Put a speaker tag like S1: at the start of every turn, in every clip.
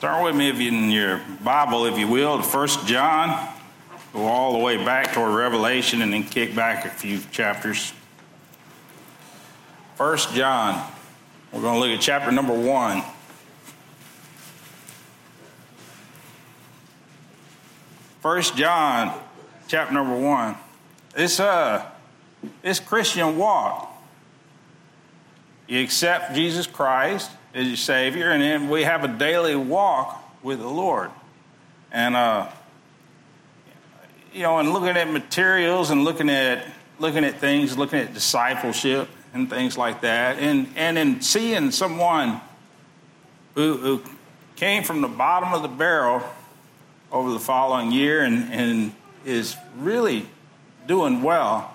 S1: Turn with me if you, in your Bible, if you will, to First John. Go all the way back toward Revelation and then kick back a few chapters. First John. We're going to look at chapter number one. First John, chapter number one. It's uh, it's Christian walk. You accept Jesus Christ as your Savior, and then we have a daily walk with the Lord. And, uh, you know, and looking at materials and looking at looking at things, looking at discipleship and things like that, and and in seeing someone who, who came from the bottom of the barrel over the following year and, and is really doing well.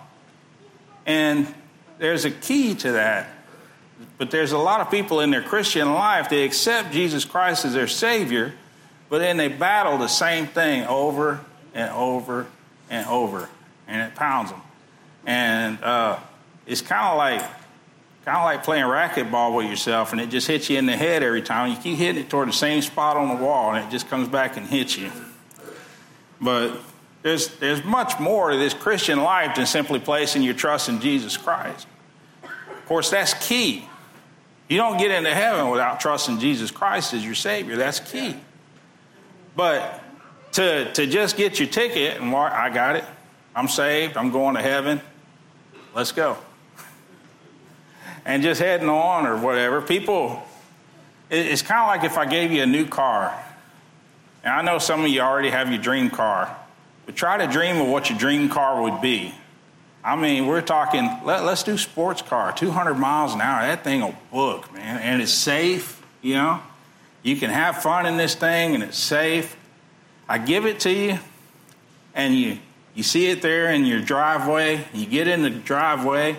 S1: And there's a key to that but there's a lot of people in their Christian life, they accept Jesus Christ as their Savior, but then they battle the same thing over and over and over, and it pounds them. And uh, it's kind of like kind of like playing racquetball with yourself, and it just hits you in the head every time. You keep hitting it toward the same spot on the wall, and it just comes back and hits you. But there's there's much more to this Christian life than simply placing your trust in Jesus Christ. Of course, that's key. You don't get into heaven without trusting Jesus Christ as your Savior. That's key. But to, to just get your ticket and I got it, I'm saved, I'm going to heaven, let's go. And just heading on or whatever. People, it's kind of like if I gave you a new car. And I know some of you already have your dream car, but try to dream of what your dream car would be. I mean, we're talking, let, us do sports car, 200 miles an hour. That thing will book, man. And it's safe, you know. You can have fun in this thing and it's safe. I give it to you, and you, you see it there in your driveway. You get in the driveway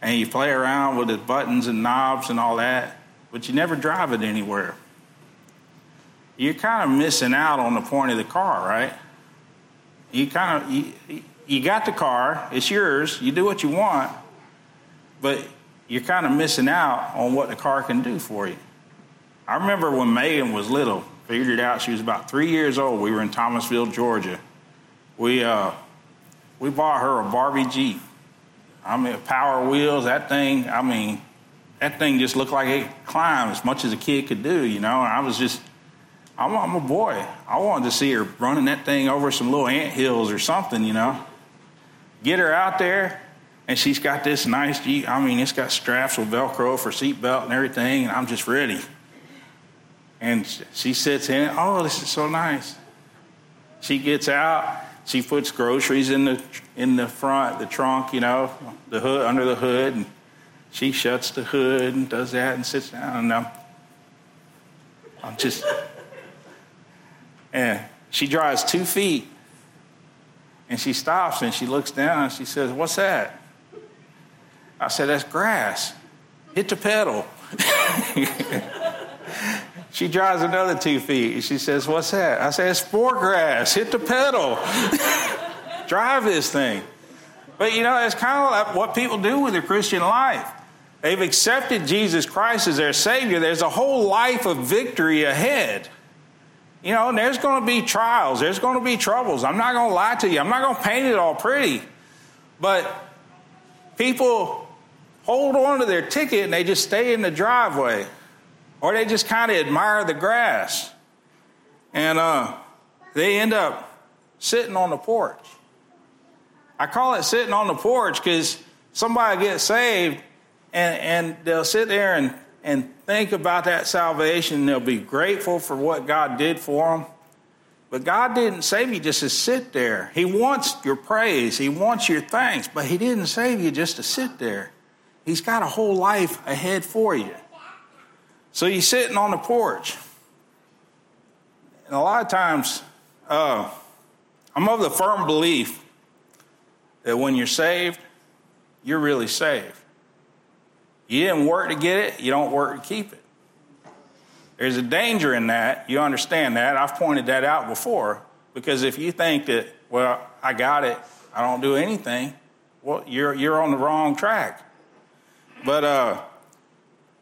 S1: and you play around with the buttons and knobs and all that, but you never drive it anywhere. You're kind of missing out on the point of the car, right? You kind of, you, you got the car, it's yours, you do what you want, but you're kind of missing out on what the car can do for you. I remember when Megan was little, figured it out she was about three years old. We were in Thomasville, Georgia. We, uh, we bought her a Barbie Jeep. I mean, power wheels, that thing, I mean, that thing just looked like it climbed as much as a kid could do, you know. And I was just, I'm, I'm a boy. I wanted to see her running that thing over some little ant hills or something, you know get her out there, and she's got this nice. I mean, it's got straps with Velcro for seatbelt and everything, and I'm just ready. And she sits in it. Oh, this is so nice. She gets out. She puts groceries in the in the front, the trunk, you know, the hood under the hood, and she shuts the hood and does that and sits down. And I'm, I'm just, and she drives two feet and she stops and she looks down and she says, What's that? I said, That's grass. Hit the pedal. she drives another two feet. She says, What's that? I said, It's sport grass. Hit the pedal. Drive this thing. But you know, it's kind of like what people do with their Christian life. They've accepted Jesus Christ as their Savior. There's a whole life of victory ahead. You know, there's going to be trials, there's going to be troubles. I'm not going to lie to you, I'm not going to paint it all pretty. But people hold on to their ticket and they just stay in the driveway, or they just kind of admire the grass. And uh, they end up sitting on the porch. I call it sitting on the porch because somebody gets saved and, and they'll sit there and and think about that salvation. They'll be grateful for what God did for them. But God didn't save you just to sit there. He wants your praise, He wants your thanks, but He didn't save you just to sit there. He's got a whole life ahead for you. So you're sitting on the porch. And a lot of times, uh, I'm of the firm belief that when you're saved, you're really saved. You didn't work to get it, you don't work to keep it. There's a danger in that. You understand that. I've pointed that out before. Because if you think that, well, I got it, I don't do anything, well, you're, you're on the wrong track. But uh,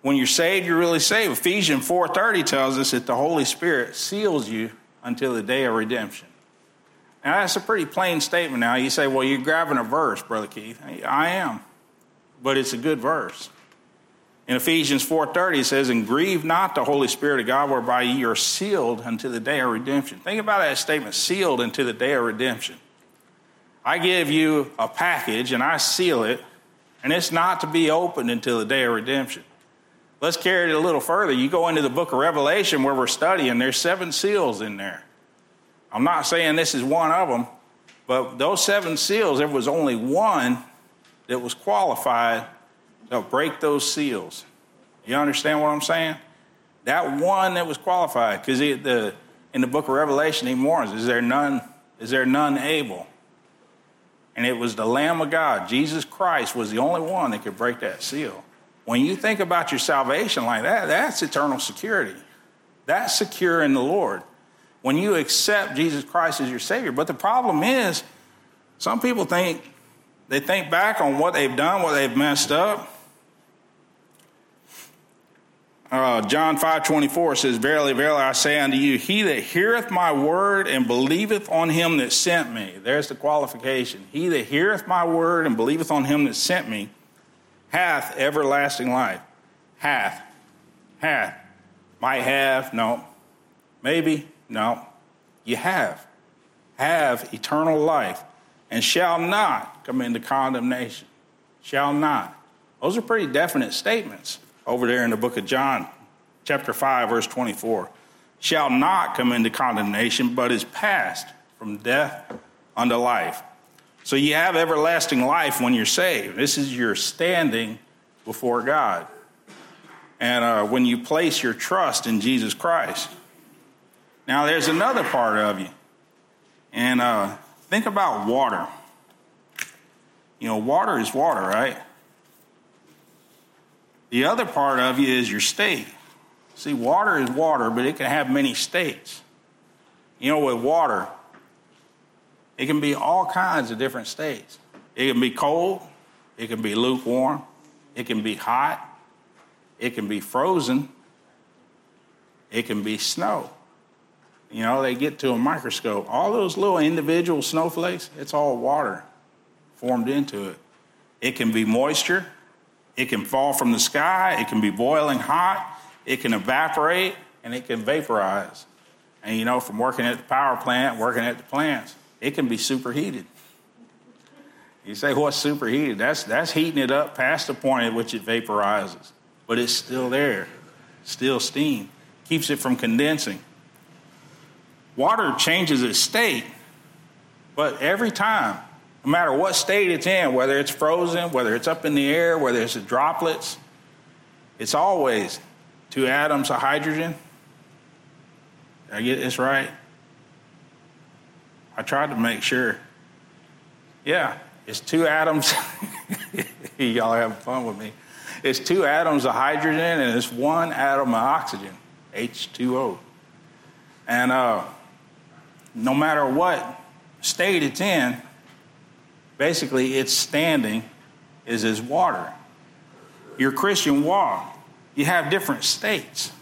S1: When you're saved, you're really saved. Ephesians 4:30 tells us that the Holy Spirit seals you until the day of redemption. Now that's a pretty plain statement. Now you say, "Well, you're grabbing a verse, brother Keith." I am, but it's a good verse. In Ephesians 4:30 it says, "And grieve not the Holy Spirit of God, whereby ye are sealed unto the day of redemption." Think about that statement: sealed unto the day of redemption. I give you a package and I seal it, and it's not to be opened until the day of redemption. Let's carry it a little further. You go into the book of Revelation where we're studying, there's seven seals in there. I'm not saying this is one of them, but those seven seals, there was only one that was qualified to break those seals. You understand what I'm saying? That one that was qualified, because the in the book of Revelation he warns, is there none, is there none able? And it was the Lamb of God, Jesus Christ, was the only one that could break that seal. When you think about your salvation like that, that's eternal security. That's secure in the Lord. When you accept Jesus Christ as your Savior. But the problem is, some people think, they think back on what they've done, what they've messed up. Uh, John 5 24 says, Verily, verily, I say unto you, he that heareth my word and believeth on him that sent me. There's the qualification. He that heareth my word and believeth on him that sent me hath everlasting life. Hath. Hath. Might have. No. Maybe. No. You have. Have eternal life and shall not come into condemnation. Shall not. Those are pretty definite statements over there in the book of John, chapter 5, verse 24. Shall not come into condemnation, but is passed from death unto life. So you have everlasting life when you're saved. This is your standing before God. And uh, when you place your trust in Jesus Christ. Now, there's another part of you. And uh, think about water. You know, water is water, right? The other part of you is your state. See, water is water, but it can have many states. You know, with water, it can be all kinds of different states. It can be cold, it can be lukewarm, it can be hot, it can be frozen, it can be snow. You know, they get to a microscope. All those little individual snowflakes, it's all water formed into it. It can be moisture, it can fall from the sky, it can be boiling hot, it can evaporate, and it can vaporize. And you know, from working at the power plant, working at the plants, it can be superheated. You say, what's superheated? That's, that's heating it up past the point at which it vaporizes. But it's still there, still steam, keeps it from condensing. Water changes its state, but every time, no matter what state it's in, whether it's frozen, whether it's up in the air, whether it's droplets, it's always two atoms of hydrogen. Did I get this right? I tried to make sure. Yeah, it's two atoms. Y'all are having fun with me. It's two atoms of hydrogen and it's one atom of oxygen, H2O. And uh, no matter what state it's in, basically its standing is as water. Your Christian walk, you have different states.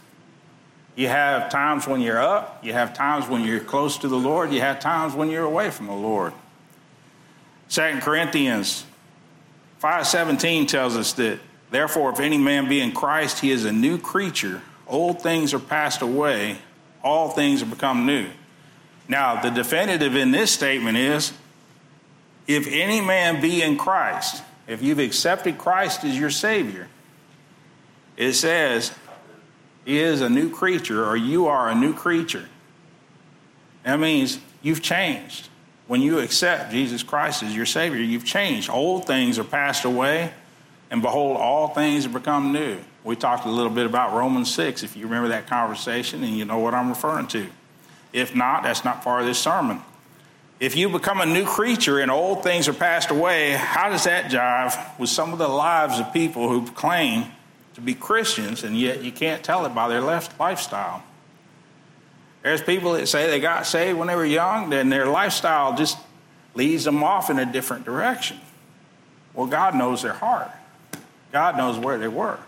S1: You have times when you're up, you have times when you're close to the Lord, you have times when you're away from the Lord. 2 Corinthians 5:17 tells us that therefore if any man be in Christ he is a new creature old things are passed away all things have become new now the definitive in this statement is if any man be in Christ if you've accepted Christ as your savior it says he is a new creature or you are a new creature. That means you've changed. When you accept Jesus Christ as your Savior, you've changed. Old things are passed away, and behold, all things have become new. We talked a little bit about Romans 6, if you remember that conversation, and you know what I'm referring to. If not, that's not part of this sermon. If you become a new creature and old things are passed away, how does that jive with some of the lives of people who claim to be Christians, and yet you can't tell it by their lifestyle. There's people that say they got saved when they were young, then their lifestyle just leads them off in a different direction. Well, God knows their heart, God knows where they were.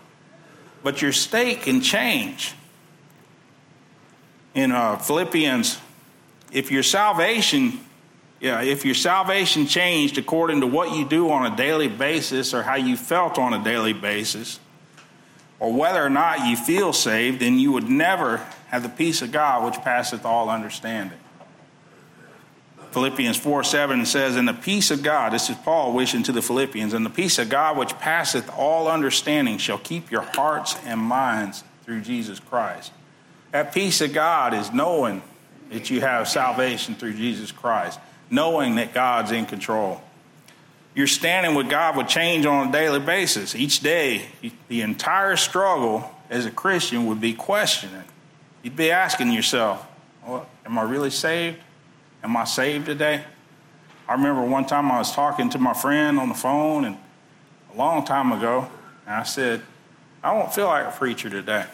S1: but your state can change. In uh, Philippians, if your salvation, yeah, if your salvation changed according to what you do on a daily basis or how you felt on a daily basis, or whether or not you feel saved, then you would never have the peace of God which passeth all understanding. Philippians 4 7 says, And the peace of God, this is Paul wishing to the Philippians, and the peace of God which passeth all understanding shall keep your hearts and minds through Jesus Christ. That peace of God is knowing that you have salvation through Jesus Christ, knowing that God's in control. Your standing with God would change on a daily basis. Each day, the entire struggle as a Christian would be questioning. You'd be asking yourself, well, Am I really saved? Am I saved today? I remember one time I was talking to my friend on the phone, and a long time ago, and I said, I don't feel like a preacher today.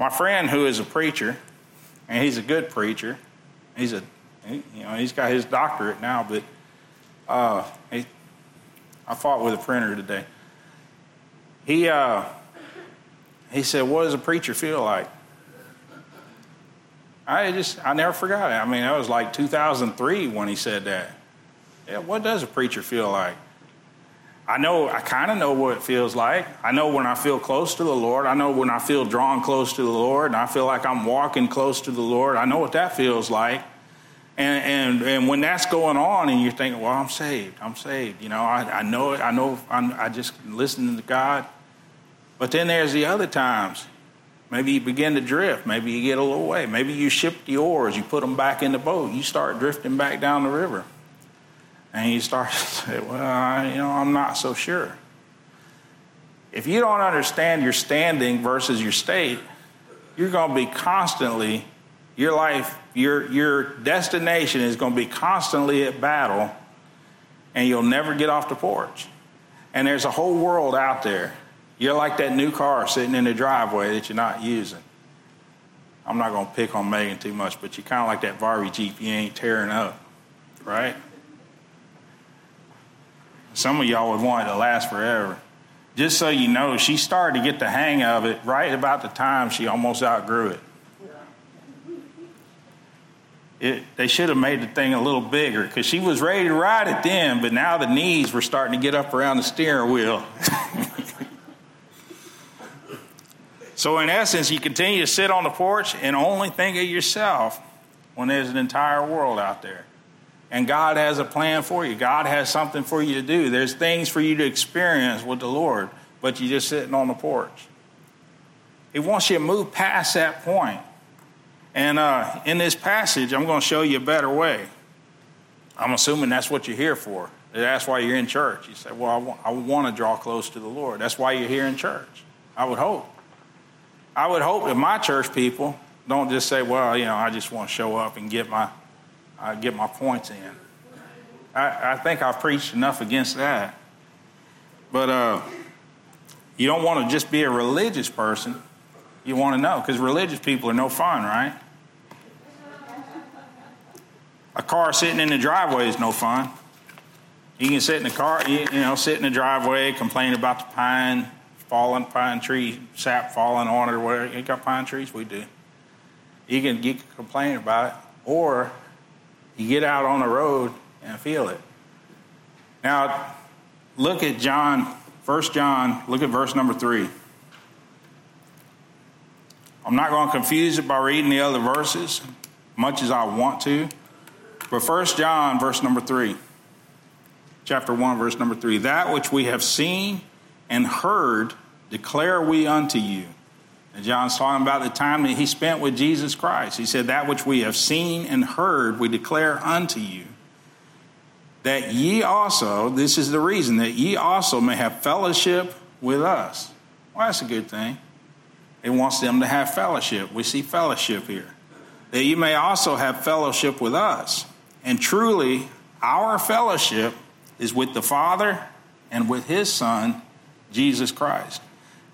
S1: My friend, who is a preacher, and he's a good preacher, he's a, you know, he's got his doctorate now, but uh, he, I fought with a printer today. He, uh, he said, What does a preacher feel like? I just, I never forgot it. I mean, that was like 2003 when he said that. Yeah, what does a preacher feel like? I know, I kind of know what it feels like. I know when I feel close to the Lord. I know when I feel drawn close to the Lord and I feel like I'm walking close to the Lord. I know what that feels like. And, and, and when that's going on and you're thinking, well, I'm saved, I'm saved. You know, I, I know it. I know I'm, I just listening to God. But then there's the other times Maybe you begin to drift. Maybe you get a little way. Maybe you ship the oars, you put them back in the boat, you start drifting back down the river. And he start to say, well, you know, I'm not so sure. If you don't understand your standing versus your state, you're going to be constantly, your life, your, your destination is going to be constantly at battle, and you'll never get off the porch. And there's a whole world out there you're like that new car sitting in the driveway that you're not using. I'm not going to pick on Megan too much, but you're kind of like that Barbie Jeep you ain't tearing up, right? Some of y'all would want it to last forever. Just so you know, she started to get the hang of it right about the time she almost outgrew it. It, they should have made the thing a little bigger because she was ready to ride it then, but now the knees were starting to get up around the steering wheel. So, in essence, you continue to sit on the porch and only think of yourself when there's an entire world out there. And God has a plan for you, God has something for you to do. There's things for you to experience with the Lord, but you're just sitting on the porch. He wants you to move past that point. And uh, in this passage, I'm going to show you a better way. I'm assuming that's what you're here for. That's why you're in church. You say, Well, I want, I want to draw close to the Lord. That's why you're here in church. I would hope. I would hope that my church people don't just say, well, you know, I just want to show up and get my, uh, get my points in. I, I, think I've preached enough against that. But uh, you don't want to just be a religious person. You want to know, because religious people are no fun, right? A car sitting in the driveway is no fun. You can sit in the car, you, you know, sit in the driveway, complain about the pine falling, pine tree, sap falling on it or whatever. You got pine trees? We do. You can, you can complain about it, or you get out on the road and feel it. Now, look at John, 1 John, look at verse number 3. I'm not going to confuse it by reading the other verses, much as I want to. But 1 John, verse number 3, chapter 1, verse number 3 that which we have seen and heard declare we unto you. And John's talking about the time that he spent with Jesus Christ. He said, That which we have seen and heard, we declare unto you. That ye also, this is the reason, that ye also may have fellowship with us. Well, that's a good thing. He wants them to have fellowship. We see fellowship here. That you may also have fellowship with us. And truly, our fellowship is with the Father and with his Son, Jesus Christ.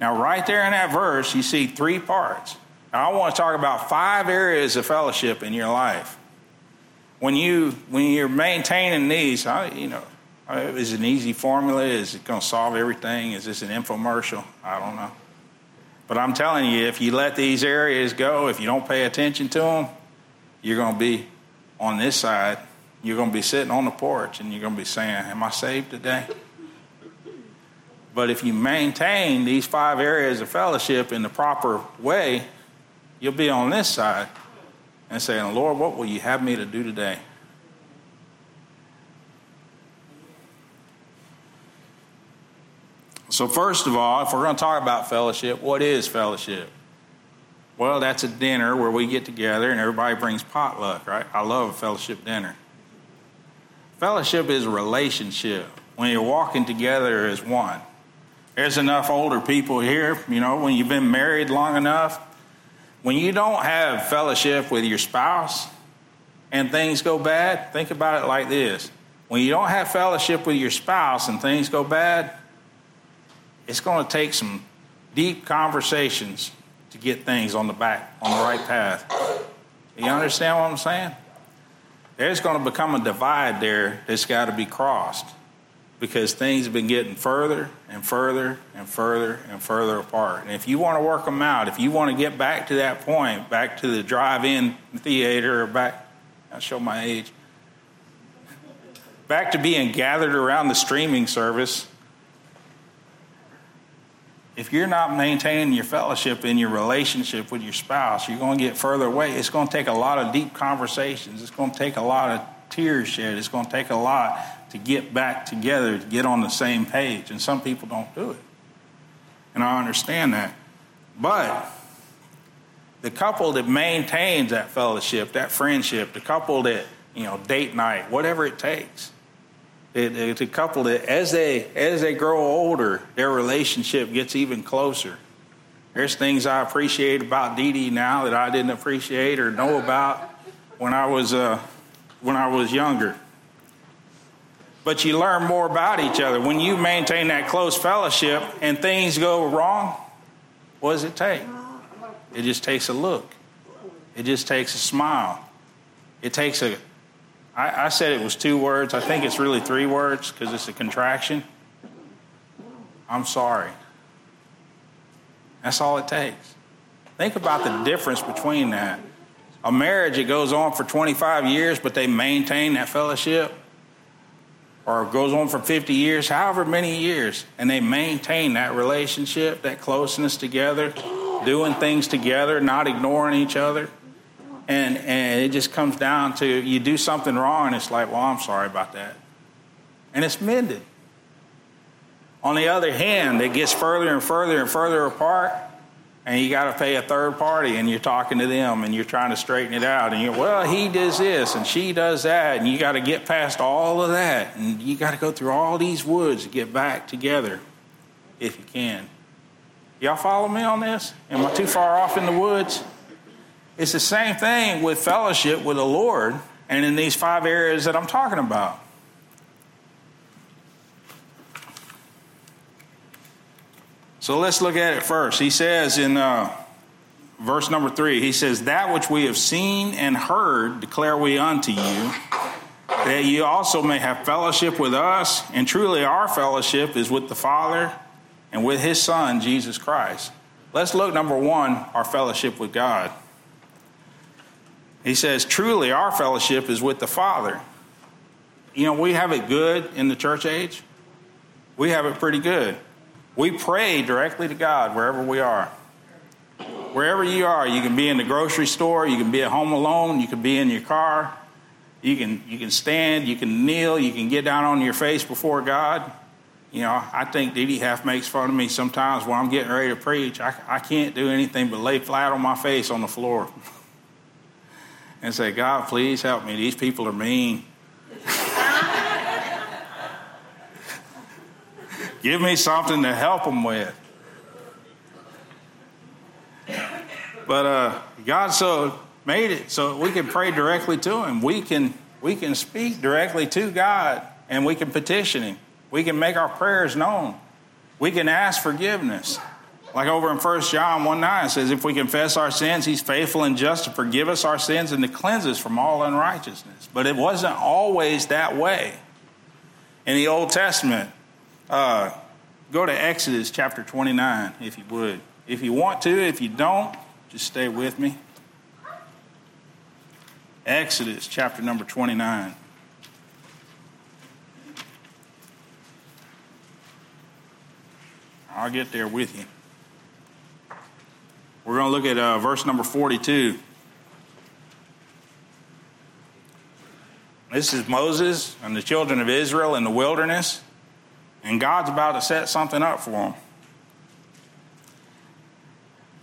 S1: Now, right there in that verse, you see three parts. Now, I want to talk about five areas of fellowship in your life. When you when you're maintaining these, I, you know, uh, Is it an easy formula? Is it going to solve everything? Is this an infomercial? I don't know. But I'm telling you, if you let these areas go, if you don't pay attention to them, you're going to be on this side. You're going to be sitting on the porch and you're going to be saying, Am I saved today? But if you maintain these five areas of fellowship in the proper way, you'll be on this side and saying, Lord, what will you have me to do today? So, first of all, if we're going to talk about fellowship, what is fellowship? Well, that's a dinner where we get together and everybody brings potluck, right? I love a fellowship dinner. Fellowship is a relationship when you're walking together as one. There's enough older people here, you know, when you've been married long enough, when you don't have fellowship with your spouse and things go bad, think about it like this. When you don't have fellowship with your spouse and things go bad, it's going to take some deep conversations to get things on the back, on the right path. You understand what I'm saying? There's going to become a divide there that's got to be crossed because things have been getting further and further and further and further apart. And if you want to work them out, if you want to get back to that point, back to the drive-in theater, or back, I'll show my age, back to being gathered around the streaming service, if you're not maintaining your fellowship in your relationship with your spouse, you're going to get further away. It's going to take a lot of deep conversations. It's going to take a lot of tears shed. It's going to take a lot to get back together, to get on the same page. And some people don't do it. And I understand that. But the couple that maintains that fellowship, that friendship, the couple that, you know, date night, whatever it takes, a couple that as they as they grow older, their relationship gets even closer. There's things I appreciate about Dee Dee now that I didn't appreciate or know about when I was uh, when I was younger. But you learn more about each other when you maintain that close fellowship and things go wrong. What does it take? It just takes a look. It just takes a smile. It takes a I, I said it was two words. I think it's really three words because it's a contraction. I'm sorry. That's all it takes. Think about the difference between that. A marriage, it goes on for 25 years, but they maintain that fellowship, or goes on for 50 years, however many years, and they maintain that relationship, that closeness together, doing things together, not ignoring each other. And, and it just comes down to you do something wrong, and it's like, well, I'm sorry about that. And it's mended. On the other hand, it gets further and further and further apart, and you got to pay a third party, and you're talking to them, and you're trying to straighten it out. And you're, well, he does this, and she does that, and you got to get past all of that, and you got to go through all these woods to get back together if you can. Y'all follow me on this? Am I too far off in the woods? It's the same thing with fellowship with the Lord and in these five areas that I'm talking about. So let's look at it first. He says in uh, verse number three, he says, That which we have seen and heard declare we unto you, that you also may have fellowship with us. And truly, our fellowship is with the Father and with his Son, Jesus Christ. Let's look, number one, our fellowship with God. He says, truly, our fellowship is with the Father. You know, we have it good in the church age. We have it pretty good. We pray directly to God wherever we are. Wherever you are, you can be in the grocery store, you can be at home alone, you can be in your car, you can, you can stand, you can kneel, you can get down on your face before God. You know, I think Dee half makes fun of me sometimes when I'm getting ready to preach. I, I can't do anything but lay flat on my face on the floor. and say, God, please help me. These people are mean. Give me something to help them with. But uh, God so made it so we can pray directly to Him. We can we can speak directly to God, and we can petition Him. We can make our prayers known. We can ask forgiveness. Like over in 1 John 1 9 it says, If we confess our sins, he's faithful and just to forgive us our sins and to cleanse us from all unrighteousness. But it wasn't always that way. in the Old Testament. Uh, go to Exodus chapter 29, if you would. If you want to, if you don't, just stay with me. Exodus chapter number 29. I'll get there with you. We're going to look at uh, verse number 42. This is Moses and the children of Israel in the wilderness, and God's about to set something up for them.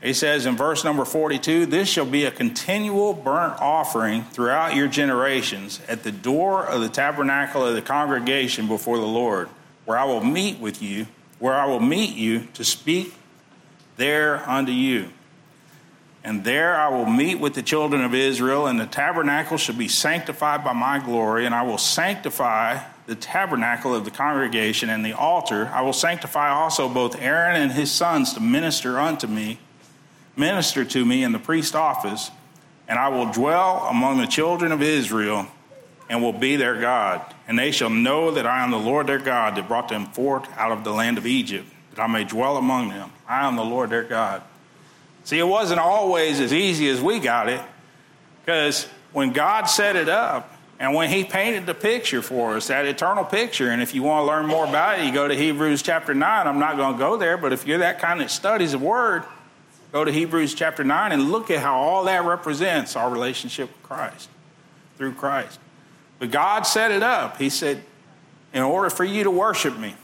S1: He says in verse number 42 This shall be a continual burnt offering throughout your generations at the door of the tabernacle of the congregation before the Lord, where I will meet with you where I will meet you to speak there unto you. And there I will meet with the children of Israel, and the tabernacle shall be sanctified by my glory, and I will sanctify the tabernacle of the congregation and the altar. I will sanctify also both Aaron and his sons to minister unto me, minister to me in the priest office, and I will dwell among the children of Israel and will be their God. And they shall know that I am the Lord their God that brought them forth out of the land of Egypt, that I may dwell among them. I am the Lord their God. See, it wasn't always as easy as we got it, because when God set it up, and when he painted the picture for us, that eternal picture, and if you want to learn more about it, you go to Hebrews chapter 9. I'm not going to go there, but if you're that kind that studies of word, go to Hebrews chapter 9 and look at how all that represents our relationship with Christ, through Christ. But God set it up. He said, in order for you to worship me,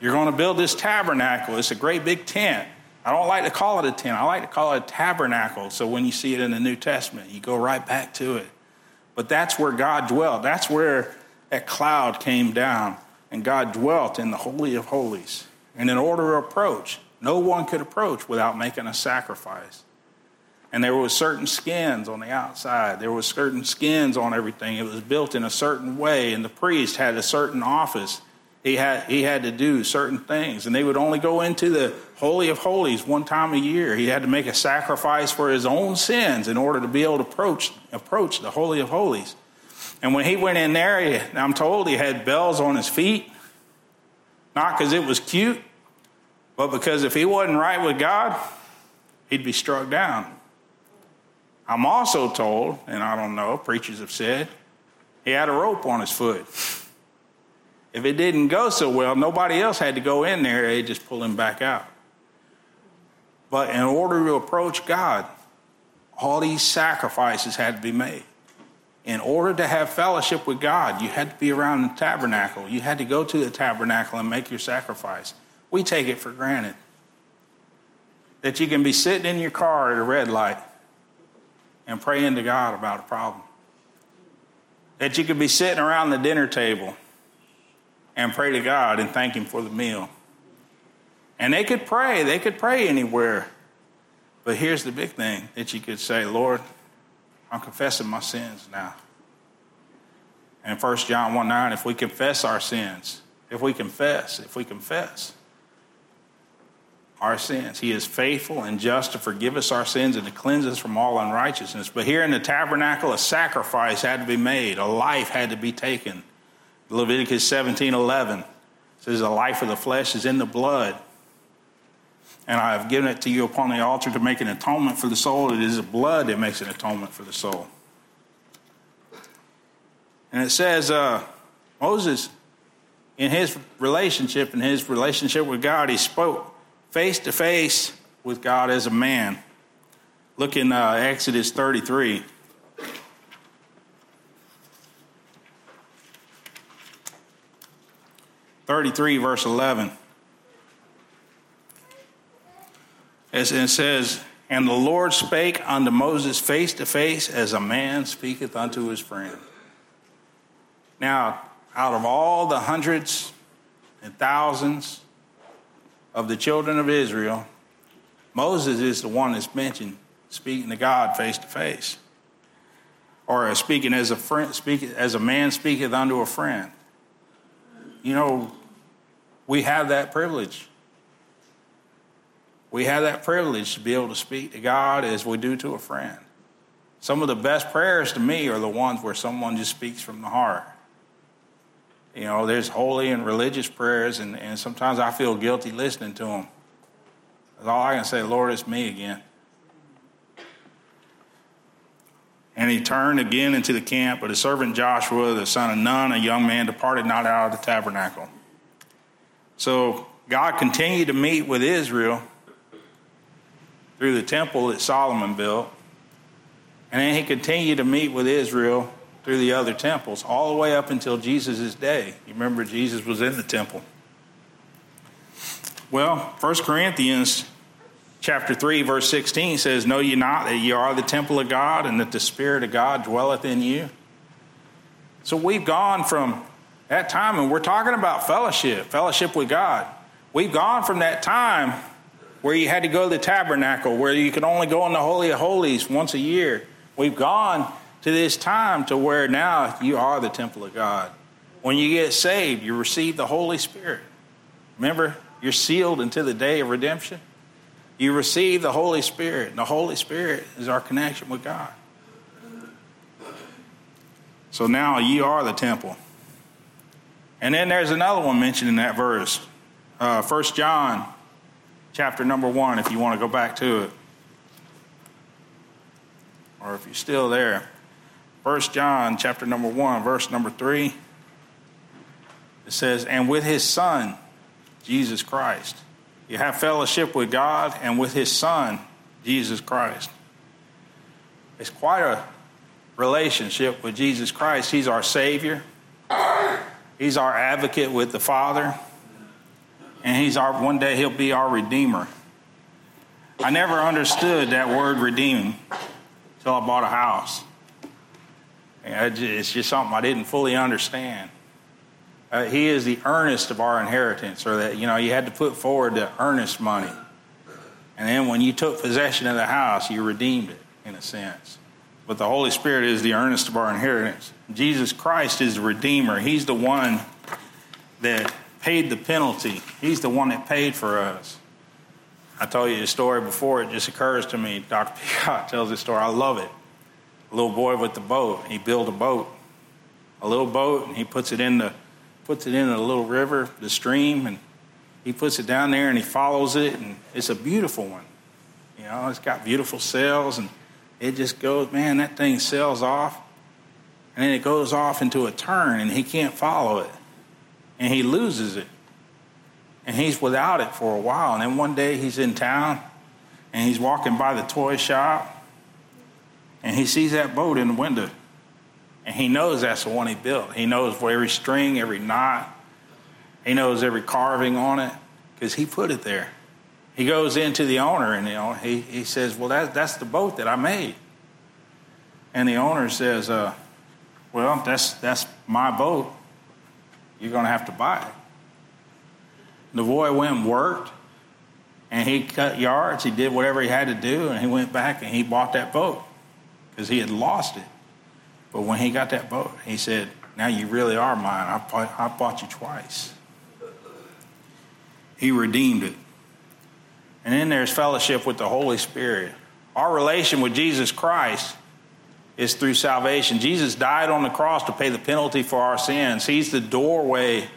S1: you're going to build this tabernacle. It's a great big tent. I don't like to call it a tent, I like to call it a tabernacle. So when you see it in the New Testament, you go right back to it. But that's where God dwelt. That's where that cloud came down, and God dwelt in the Holy of Holies. And in order to approach, no one could approach without making a sacrifice. And there was certain skins on the outside. There was certain skins on everything. It was built in a certain way and the priest had a certain office he had he had to do certain things. And they would only go into the holy of holies one time a year. He had to make a sacrifice for his own sins in order to be able to approach approach the holy of holies. And when he went in there he, i'm told he had bells on his feet. Not because it was cute but because if he wasn't right with god he'd be struck down. I'm also told, and I don't know, preachers have said, he had a rope on his foot. If it didn't go so well, nobody else had to go in there, they just pull him back out. But in order to approach God, all these sacrifices had to be made. In order to have fellowship with God, you had to be around the tabernacle. You had to go to the tabernacle and make your sacrifice. We take it for granted that you can be sitting in your car at a red light and praying to God about a problem. That you could be sitting around the dinner table and pray to God and thank Him for the meal. And they could pray, they could pray anywhere. But here's the big thing that you could say, Lord, I'm confessing my sins now. And 1 John 1 9, if we confess our sins, if we confess, if we confess, our sins. He is faithful and just to forgive us our sins and to cleanse us from all unrighteousness. But here in the tabernacle, a sacrifice had to be made, a life had to be taken. Leviticus 17 11 says, The life of the flesh is in the blood. And I have given it to you upon the altar to make an atonement for the soul. It is the blood that makes an atonement for the soul. And it says, uh, Moses, in his relationship, in his relationship with God, he spoke face to face with God as a man. Look in uh, Exodus 33. Thirty-three, verse eleven. As it says, "And the Lord spake unto Moses face to face, as a man speaketh unto his friend." Now, out of all the hundreds and thousands of the children of Israel, Moses is the one that's mentioned speaking to God face to face, or speaking as a friend, speaking as a man speaketh unto a friend. You know, we have that privilege. We have that privilege to be able to speak to God as we do to a friend. Some of the best prayers to me are the ones where someone just speaks from the heart. You know, there's holy and religious prayers, and, and sometimes I feel guilty listening to them. That's all I can say, Lord, it's me again. And he turned again into the camp, but his servant Joshua, the son of Nun, a young man, departed not out of the tabernacle. So God continued to meet with Israel through the temple that Solomon built. And then he continued to meet with Israel through the other temples, all the way up until Jesus' day. You remember Jesus was in the temple. Well, 1 Corinthians chapter 3, verse 16 says, Know ye not that ye are the temple of God and that the Spirit of God dwelleth in you? So we've gone from that time, and we're talking about fellowship, fellowship with God. We've gone from that time where you had to go to the tabernacle, where you could only go in the Holy of Holies once a year. We've gone to this time to where now you are the temple of God. When you get saved, you receive the Holy Spirit. Remember, you're sealed until the day of redemption. You receive the Holy Spirit, and the Holy Spirit is our connection with God. So now you are the temple. And then there's another one mentioned in that verse, uh, 1 John chapter number 1, if you want to go back to it. Or if you're still there. 1 John chapter number 1, verse number 3. It says, And with his Son, Jesus Christ you have fellowship with God and with His Son, Jesus Christ. It's quite a relationship with Jesus Christ. He's our Savior, He's our advocate with the Father, and He's our, one day He'll be our Redeemer. I never understood that word redeem until I bought a house. It's just something I didn't fully understand. Uh, he is the earnest of our inheritance, or that, you know, you had to put forward the earnest money. And then when you took possession of the house, you redeemed it, in a sense. But the Holy Spirit is the earnest of our inheritance. Jesus Christ is the Redeemer. He's the one that paid the penalty, He's the one that paid for us. I told you the story before, it just occurs to me. Dr. Peacock tells this story. I love it. A little boy with the boat, he built a boat, a little boat, and he puts it in the puts it in a little river, the stream, and he puts it down there and he follows it, and it's a beautiful one. You know, it's got beautiful sails, and it just goes, man, that thing sails off, and then it goes off into a turn, and he can't follow it, and he loses it. And he's without it for a while. And then one day he's in town, and he's walking by the toy shop, and he sees that boat in the window. And he knows that's the one he built. He knows every string, every knot. He knows every carving on it because he put it there. He goes into the owner and he, he says, Well, that, that's the boat that I made. And the owner says, uh, Well, that's, that's my boat. You're going to have to buy it. The boy went and worked and he cut yards. He did whatever he had to do and he went back and he bought that boat because he had lost it. But when he got that boat, he said, Now you really are mine. I bought, I bought you twice. He redeemed it. And then there's fellowship with the Holy Spirit. Our relation with Jesus Christ is through salvation. Jesus died on the cross to pay the penalty for our sins. He's the doorway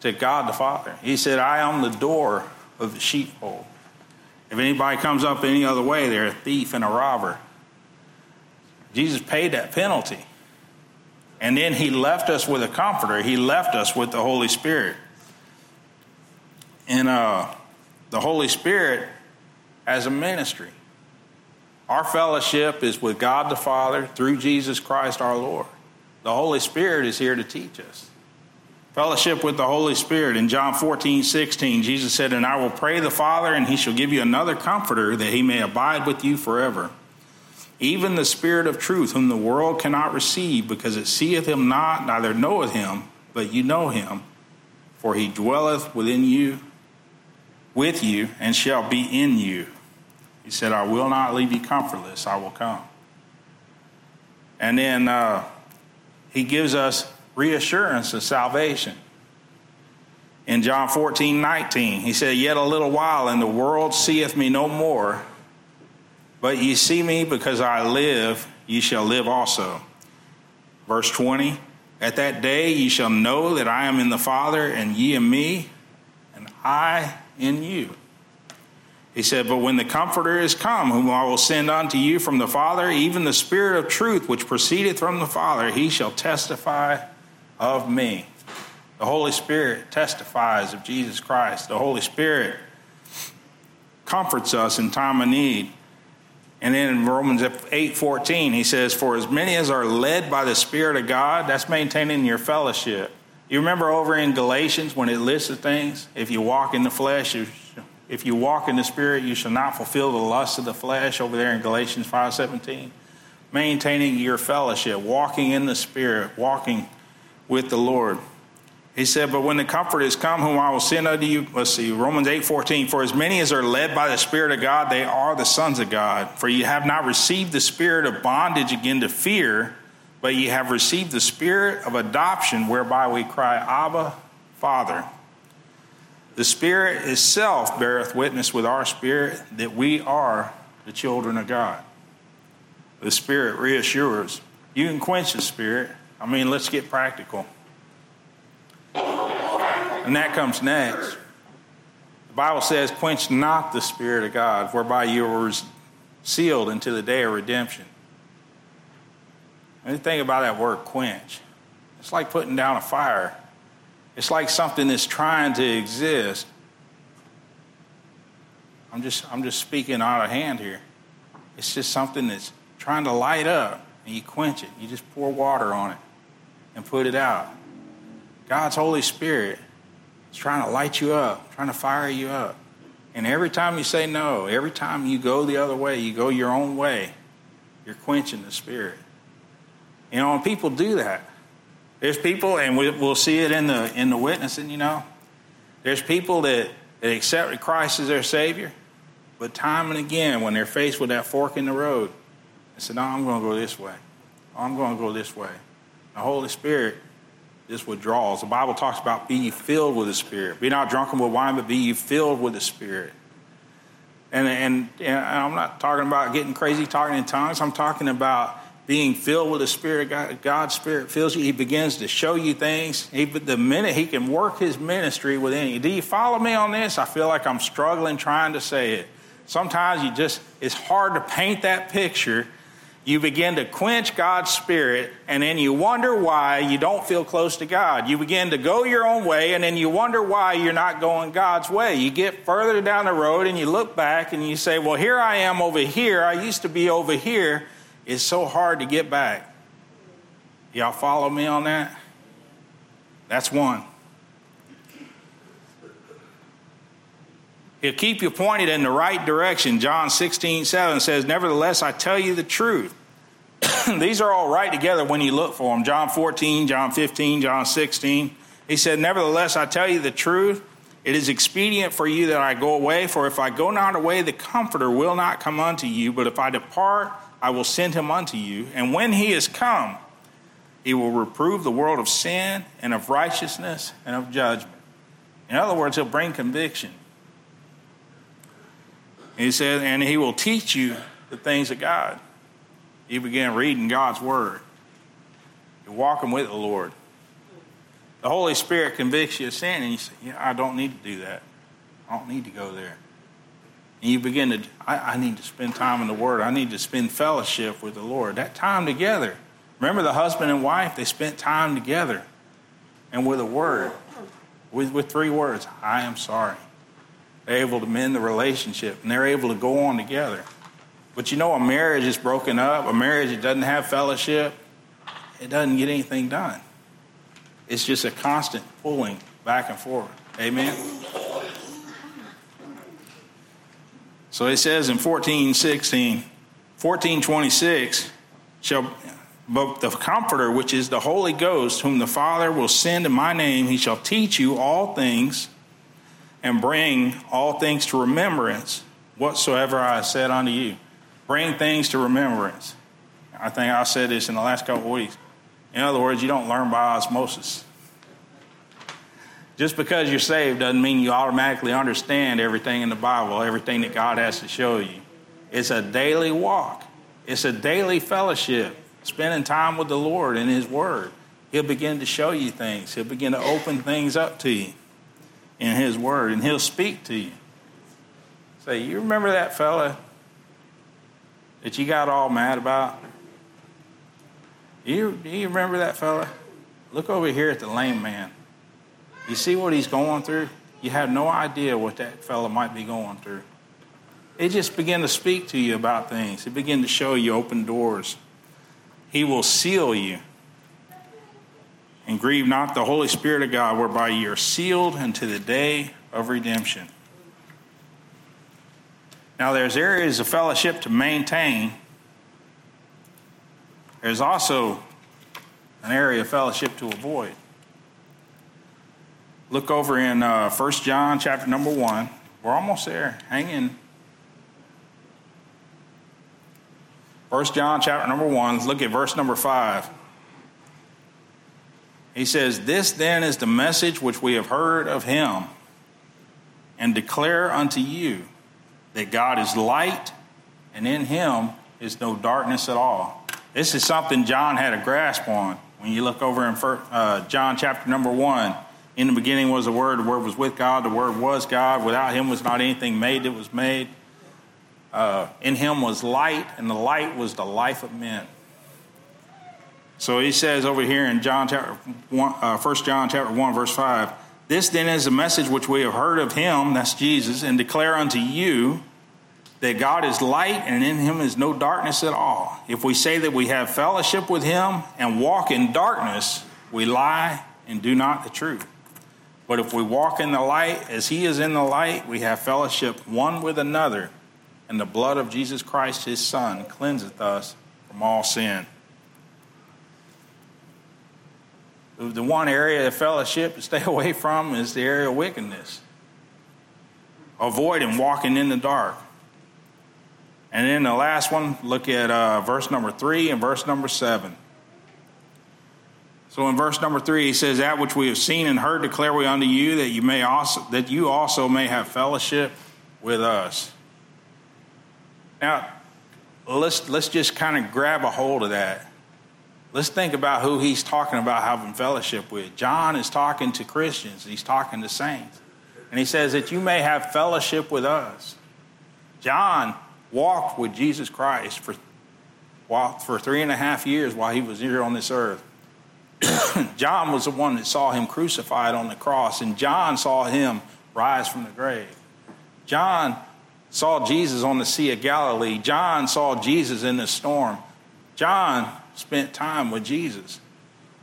S1: to God the Father. He said, I am the door of the sheepfold. If anybody comes up any other way, they're a thief and a robber. Jesus paid that penalty. And then he left us with a comforter. He left us with the Holy Spirit. And uh, the Holy Spirit as a ministry. Our fellowship is with God the Father through Jesus Christ our Lord. The Holy Spirit is here to teach us. Fellowship with the Holy Spirit. In John 14, 16, Jesus said, And I will pray the Father, and he shall give you another comforter that he may abide with you forever even the Spirit of truth, whom the world cannot receive, because it seeth him not, neither knoweth him, but you know him, for he dwelleth within you, with you, and shall be in you. He said, I will not leave you comfortless, I will come. And then uh, he gives us reassurance of salvation. In John 14, 19, he said, Yet a little while, and the world seeth me no more but ye see me because I live, ye shall live also. Verse 20 At that day ye shall know that I am in the Father, and ye in me, and I in you. He said, But when the Comforter is come, whom I will send unto you from the Father, even the Spirit of truth which proceedeth from the Father, he shall testify of me. The Holy Spirit testifies of Jesus Christ. The Holy Spirit comforts us in time of need. And then in Romans 8:14 he says for as many as are led by the spirit of God that's maintaining your fellowship. You remember over in Galatians when it lists the things if you walk in the flesh if you walk in the spirit you shall not fulfill the lust of the flesh over there in Galatians 5:17. Maintaining your fellowship, walking in the spirit, walking with the Lord. He said, But when the Comforter is come, whom I will send unto you, let's see, Romans 8 14, for as many as are led by the Spirit of God, they are the sons of God. For you have not received the spirit of bondage again to fear, but ye have received the spirit of adoption, whereby we cry, Abba, Father. The Spirit itself beareth witness with our spirit that we are the children of God. The Spirit reassures. You can quench the Spirit. I mean, let's get practical. And that comes next. The Bible says, Quench not the Spirit of God, whereby you were sealed until the day of redemption. And think about that word quench. It's like putting down a fire. It's like something that's trying to exist. I'm just, I'm just speaking out of hand here. It's just something that's trying to light up, and you quench it. You just pour water on it and put it out. God's Holy Spirit is trying to light you up, trying to fire you up. And every time you say no, every time you go the other way, you go your own way, you're quenching the spirit. You know, and people do that. There's people, and we'll see it in the in the witnessing. You know, there's people that that accept Christ as their Savior, but time and again, when they're faced with that fork in the road, they say, "No, I'm going to go this way. I'm going to go this way." The Holy Spirit this withdrawals. The Bible talks about be filled with the Spirit. Be not drunken with wine, but be filled with the Spirit. And, and, and I'm not talking about getting crazy talking in tongues. I'm talking about being filled with the Spirit. God, God's Spirit fills you. He begins to show you things. He, the minute He can work His ministry within you. Do you follow me on this? I feel like I'm struggling trying to say it. Sometimes you just, it's hard to paint that picture you begin to quench God's Spirit, and then you wonder why you don't feel close to God. You begin to go your own way, and then you wonder why you're not going God's way. You get further down the road, and you look back, and you say, Well, here I am over here. I used to be over here. It's so hard to get back. Y'all follow me on that? That's one. He'll keep you pointed in the right direction. John 16, 7 says, Nevertheless, I tell you the truth. These are all right together when you look for them. John 14, John 15, John 16. He said, Nevertheless, I tell you the truth. It is expedient for you that I go away, for if I go not away, the Comforter will not come unto you. But if I depart, I will send him unto you. And when he is come, he will reprove the world of sin and of righteousness and of judgment. In other words, he'll bring conviction. He said, and he will teach you the things of God. You begin reading God's word. You're walking with the Lord. The Holy Spirit convicts you of sin, and you say, Yeah, I don't need to do that. I don't need to go there. And you begin to, I, I need to spend time in the Word. I need to spend fellowship with the Lord. That time together. Remember the husband and wife, they spent time together and with a word, with, with three words I am sorry. They're able to mend the relationship and they're able to go on together. But you know, a marriage is broken up, a marriage that doesn't have fellowship, it doesn't get anything done. It's just a constant pulling back and forth. Amen? So it says in 1416, 1426, shall but the Comforter, which is the Holy Ghost, whom the Father will send in my name, he shall teach you all things and bring all things to remembrance whatsoever I said unto you. Bring things to remembrance. I think I said this in the last couple weeks. In other words, you don't learn by osmosis. Just because you're saved doesn't mean you automatically understand everything in the Bible, everything that God has to show you. It's a daily walk, it's a daily fellowship, spending time with the Lord and His Word, He'll begin to show you things. He'll begin to open things up to you in His Word, and He'll speak to you. Say, you remember that fella that you got all mad about? You, do you remember that fella? Look over here at the lame man. You see what he's going through? You have no idea what that fella might be going through. It just begin to speak to you about things. It begin to show you open doors. He will seal you. And grieve not the Holy Spirit of God, whereby you are sealed unto the day of redemption. Now, there's areas of fellowship to maintain. There's also an area of fellowship to avoid. Look over in uh, 1 John chapter number 1. We're almost there. Hang in. 1 John chapter number 1, look at verse number 5. He says, This then is the message which we have heard of him and declare unto you that God is light and in him is no darkness at all. This is something John had a grasp on. When you look over in uh, John chapter number 1, in the beginning was the Word, the Word was with God, the Word was God. Without him was not anything made that was made. Uh, in him was light, and the light was the life of men. So he says over here in John chapter one, uh, 1 John chapter 1, verse 5, This then is a message which we have heard of him, that's Jesus, and declare unto you that God is light and in him is no darkness at all. If we say that we have fellowship with him and walk in darkness, we lie and do not the truth. But if we walk in the light as he is in the light, we have fellowship one with another, and the blood of Jesus Christ, his Son, cleanseth us from all sin. The one area of fellowship to stay away from is the area of wickedness. Avoiding walking in the dark. And then the last one, look at uh, verse number three and verse number seven. So in verse number three, he says, "That which we have seen and heard declare we unto you, that you may also that you also may have fellowship with us." Now, let's let's just kind of grab a hold of that. Let's think about who he's talking about having fellowship with. John is talking to Christians. He's talking to saints, and he says that you may have fellowship with us. John walked with Jesus Christ for for three and a half years while he was here on this earth. John was the one that saw him crucified on the cross, and John saw him rise from the grave. John saw Jesus on the Sea of Galilee. John saw Jesus in the storm. John spent time with Jesus.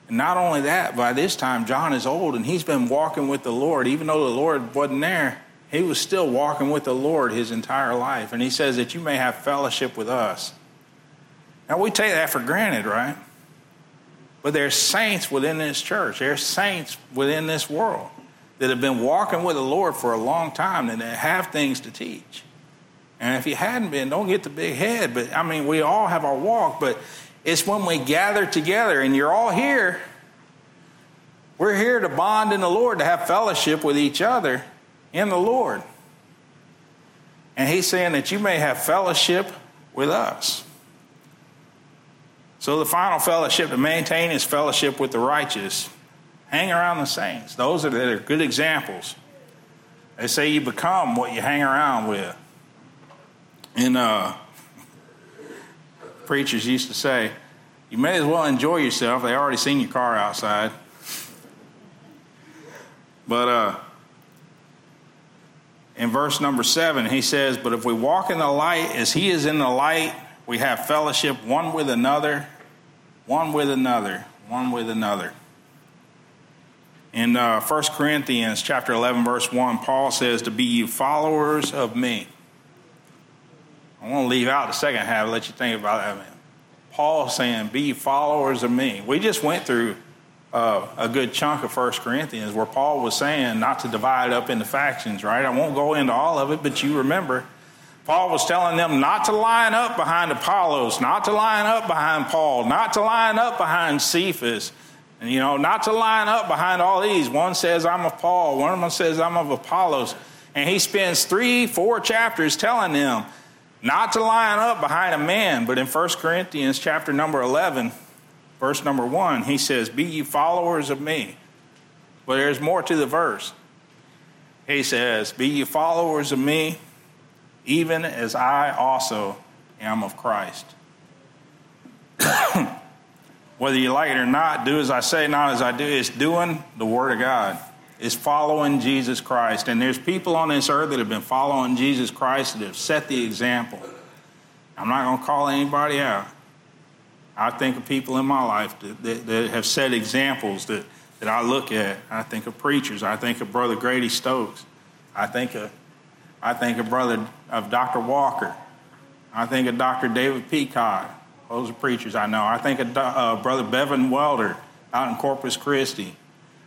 S1: And not only that, by this time, John is old and he's been walking with the Lord. Even though the Lord wasn't there, he was still walking with the Lord his entire life. And he says that you may have fellowship with us. Now, we take that for granted, right? But there's saints within this church, there's saints within this world that have been walking with the Lord for a long time and that have things to teach. And if you hadn't been, don't get the big head. But I mean, we all have our walk, but it's when we gather together and you're all here. We're here to bond in the Lord, to have fellowship with each other in the Lord. And he's saying that you may have fellowship with us. So the final fellowship to maintain is fellowship with the righteous. Hang around the saints. Those are, that are good examples. They say you become what you hang around with. And uh, preachers used to say, you may as well enjoy yourself. They already seen your car outside. But uh, in verse number seven, he says, But if we walk in the light as he is in the light, we have fellowship one with another, one with another, one with another. In uh, 1 Corinthians chapter 11, verse 1, Paul says, To be you followers of me. I want to leave out the second half, let you think about that. Paul saying, Be followers of me. We just went through uh, a good chunk of 1 Corinthians where Paul was saying not to divide up into factions, right? I won't go into all of it, but you remember Paul was telling them not to line up behind Apollos, not to line up behind Paul, not to line up behind Cephas, and you know, not to line up behind all these. One says, I'm of Paul, one of them says, I'm of Apollos. And he spends three, four chapters telling them not to line up behind a man. But in 1 Corinthians chapter number 11, verse number one, he says, Be ye followers of me. But there's more to the verse. He says, Be ye followers of me, even as I also am of Christ. Whether you like it or not, do as I say, not as I do. It's doing the Word of God. It's following Jesus Christ. And there's people on this earth that have been following Jesus Christ that have set the example. I'm not going to call anybody out. I think of people in my life that, that, that, have set examples that, that I look at. I think of preachers. I think of Brother Grady Stokes. I think of, I think of Brother of Dr. Walker. I think of Dr. David Peacock. Those are preachers I know. I think of uh, Brother Bevan Welder out in Corpus Christi.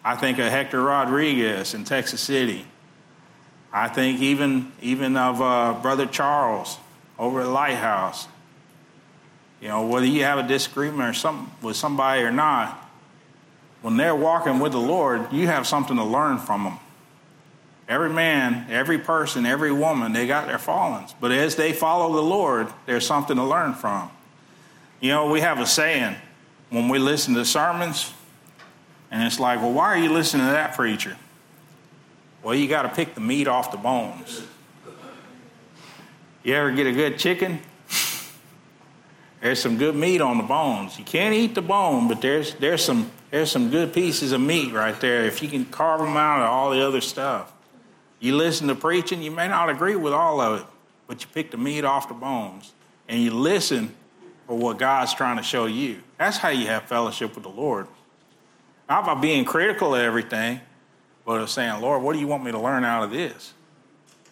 S1: I think of Hector Rodriguez in Texas City. I think even, even of uh, Brother Charles over at Lighthouse. You know, whether you have a disagreement or some, with somebody or not, when they're walking with the Lord, you have something to learn from them. Every man, every person, every woman, they got their fallings. But as they follow the Lord, there's something to learn from. You know, we have a saying when we listen to sermons, and it's like, well, why are you listening to that preacher? Well, you got to pick the meat off the bones. You ever get a good chicken? There's some good meat on the bones. You can't eat the bone, but there's, there's, some, there's some good pieces of meat right there if you can carve them out of all the other stuff. You listen to preaching, you may not agree with all of it, but you pick the meat off the bones and you listen for what God's trying to show you. That's how you have fellowship with the Lord. Not by being critical of everything, but of saying, Lord, what do you want me to learn out of this?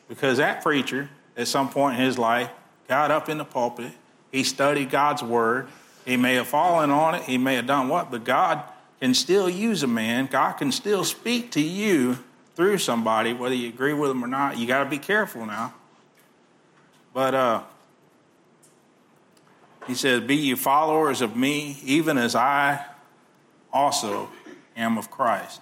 S1: Because that preacher, at some point in his life, got up in the pulpit, he studied God's word, he may have fallen on it, he may have done what, but God can still use a man, God can still speak to you through somebody, whether you agree with them or not. You got to be careful now. But uh, he says, Be ye followers of me, even as I also am of Christ.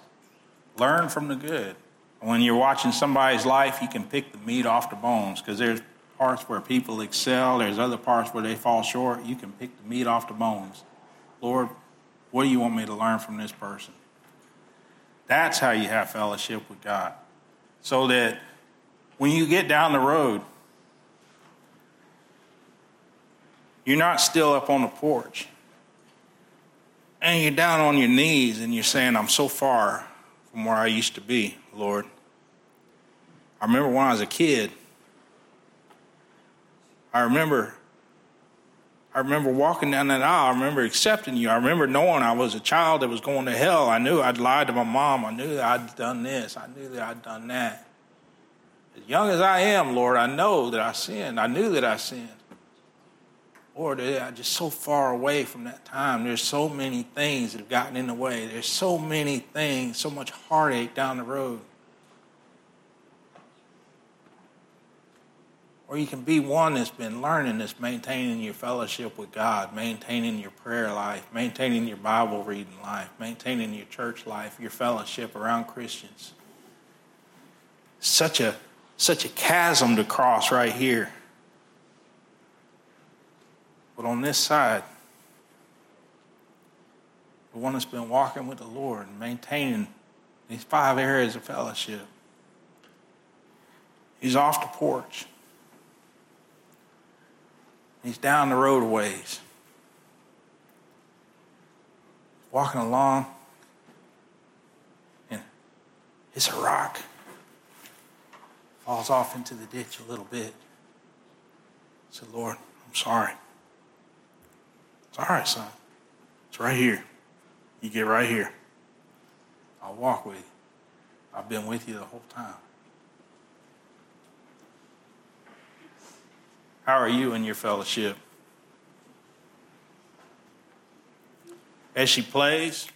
S1: Learn from the good. When you're watching somebody's life, you can pick the meat off the bones because there's parts where people excel, there's other parts where they fall short. You can pick the meat off the bones. Lord, what do you want me to learn from this person? That's how you have fellowship with God. So that when you get down the road, you're not still up on the porch and you're down on your knees and you're saying, I'm so far from where I used to be, Lord. I remember when I was a kid. I remember I remember walking down that aisle. I remember accepting you. I remember knowing I was a child that was going to hell. I knew I'd lied to my mom. I knew that I'd done this. I knew that I'd done that. As young as I am, Lord, I know that I sinned. I knew that I sinned. Lord, they are just so far away from that time. There's so many things that have gotten in the way. There's so many things, so much heartache down the road. Or you can be one that's been learning that's maintaining your fellowship with God, maintaining your prayer life, maintaining your Bible reading life, maintaining your church life, your fellowship around Christians. Such a such a chasm to cross right here. But on this side, the one that's been walking with the Lord and maintaining these five areas of fellowship, he's off the porch. He's down the road a ways. Walking along, and it's a rock. Falls off into the ditch a little bit. Said, Lord, I'm sorry. It's all right, son. It's right here. You get right here. I'll walk with you. I've been with you the whole time. How are you in your fellowship? As she plays,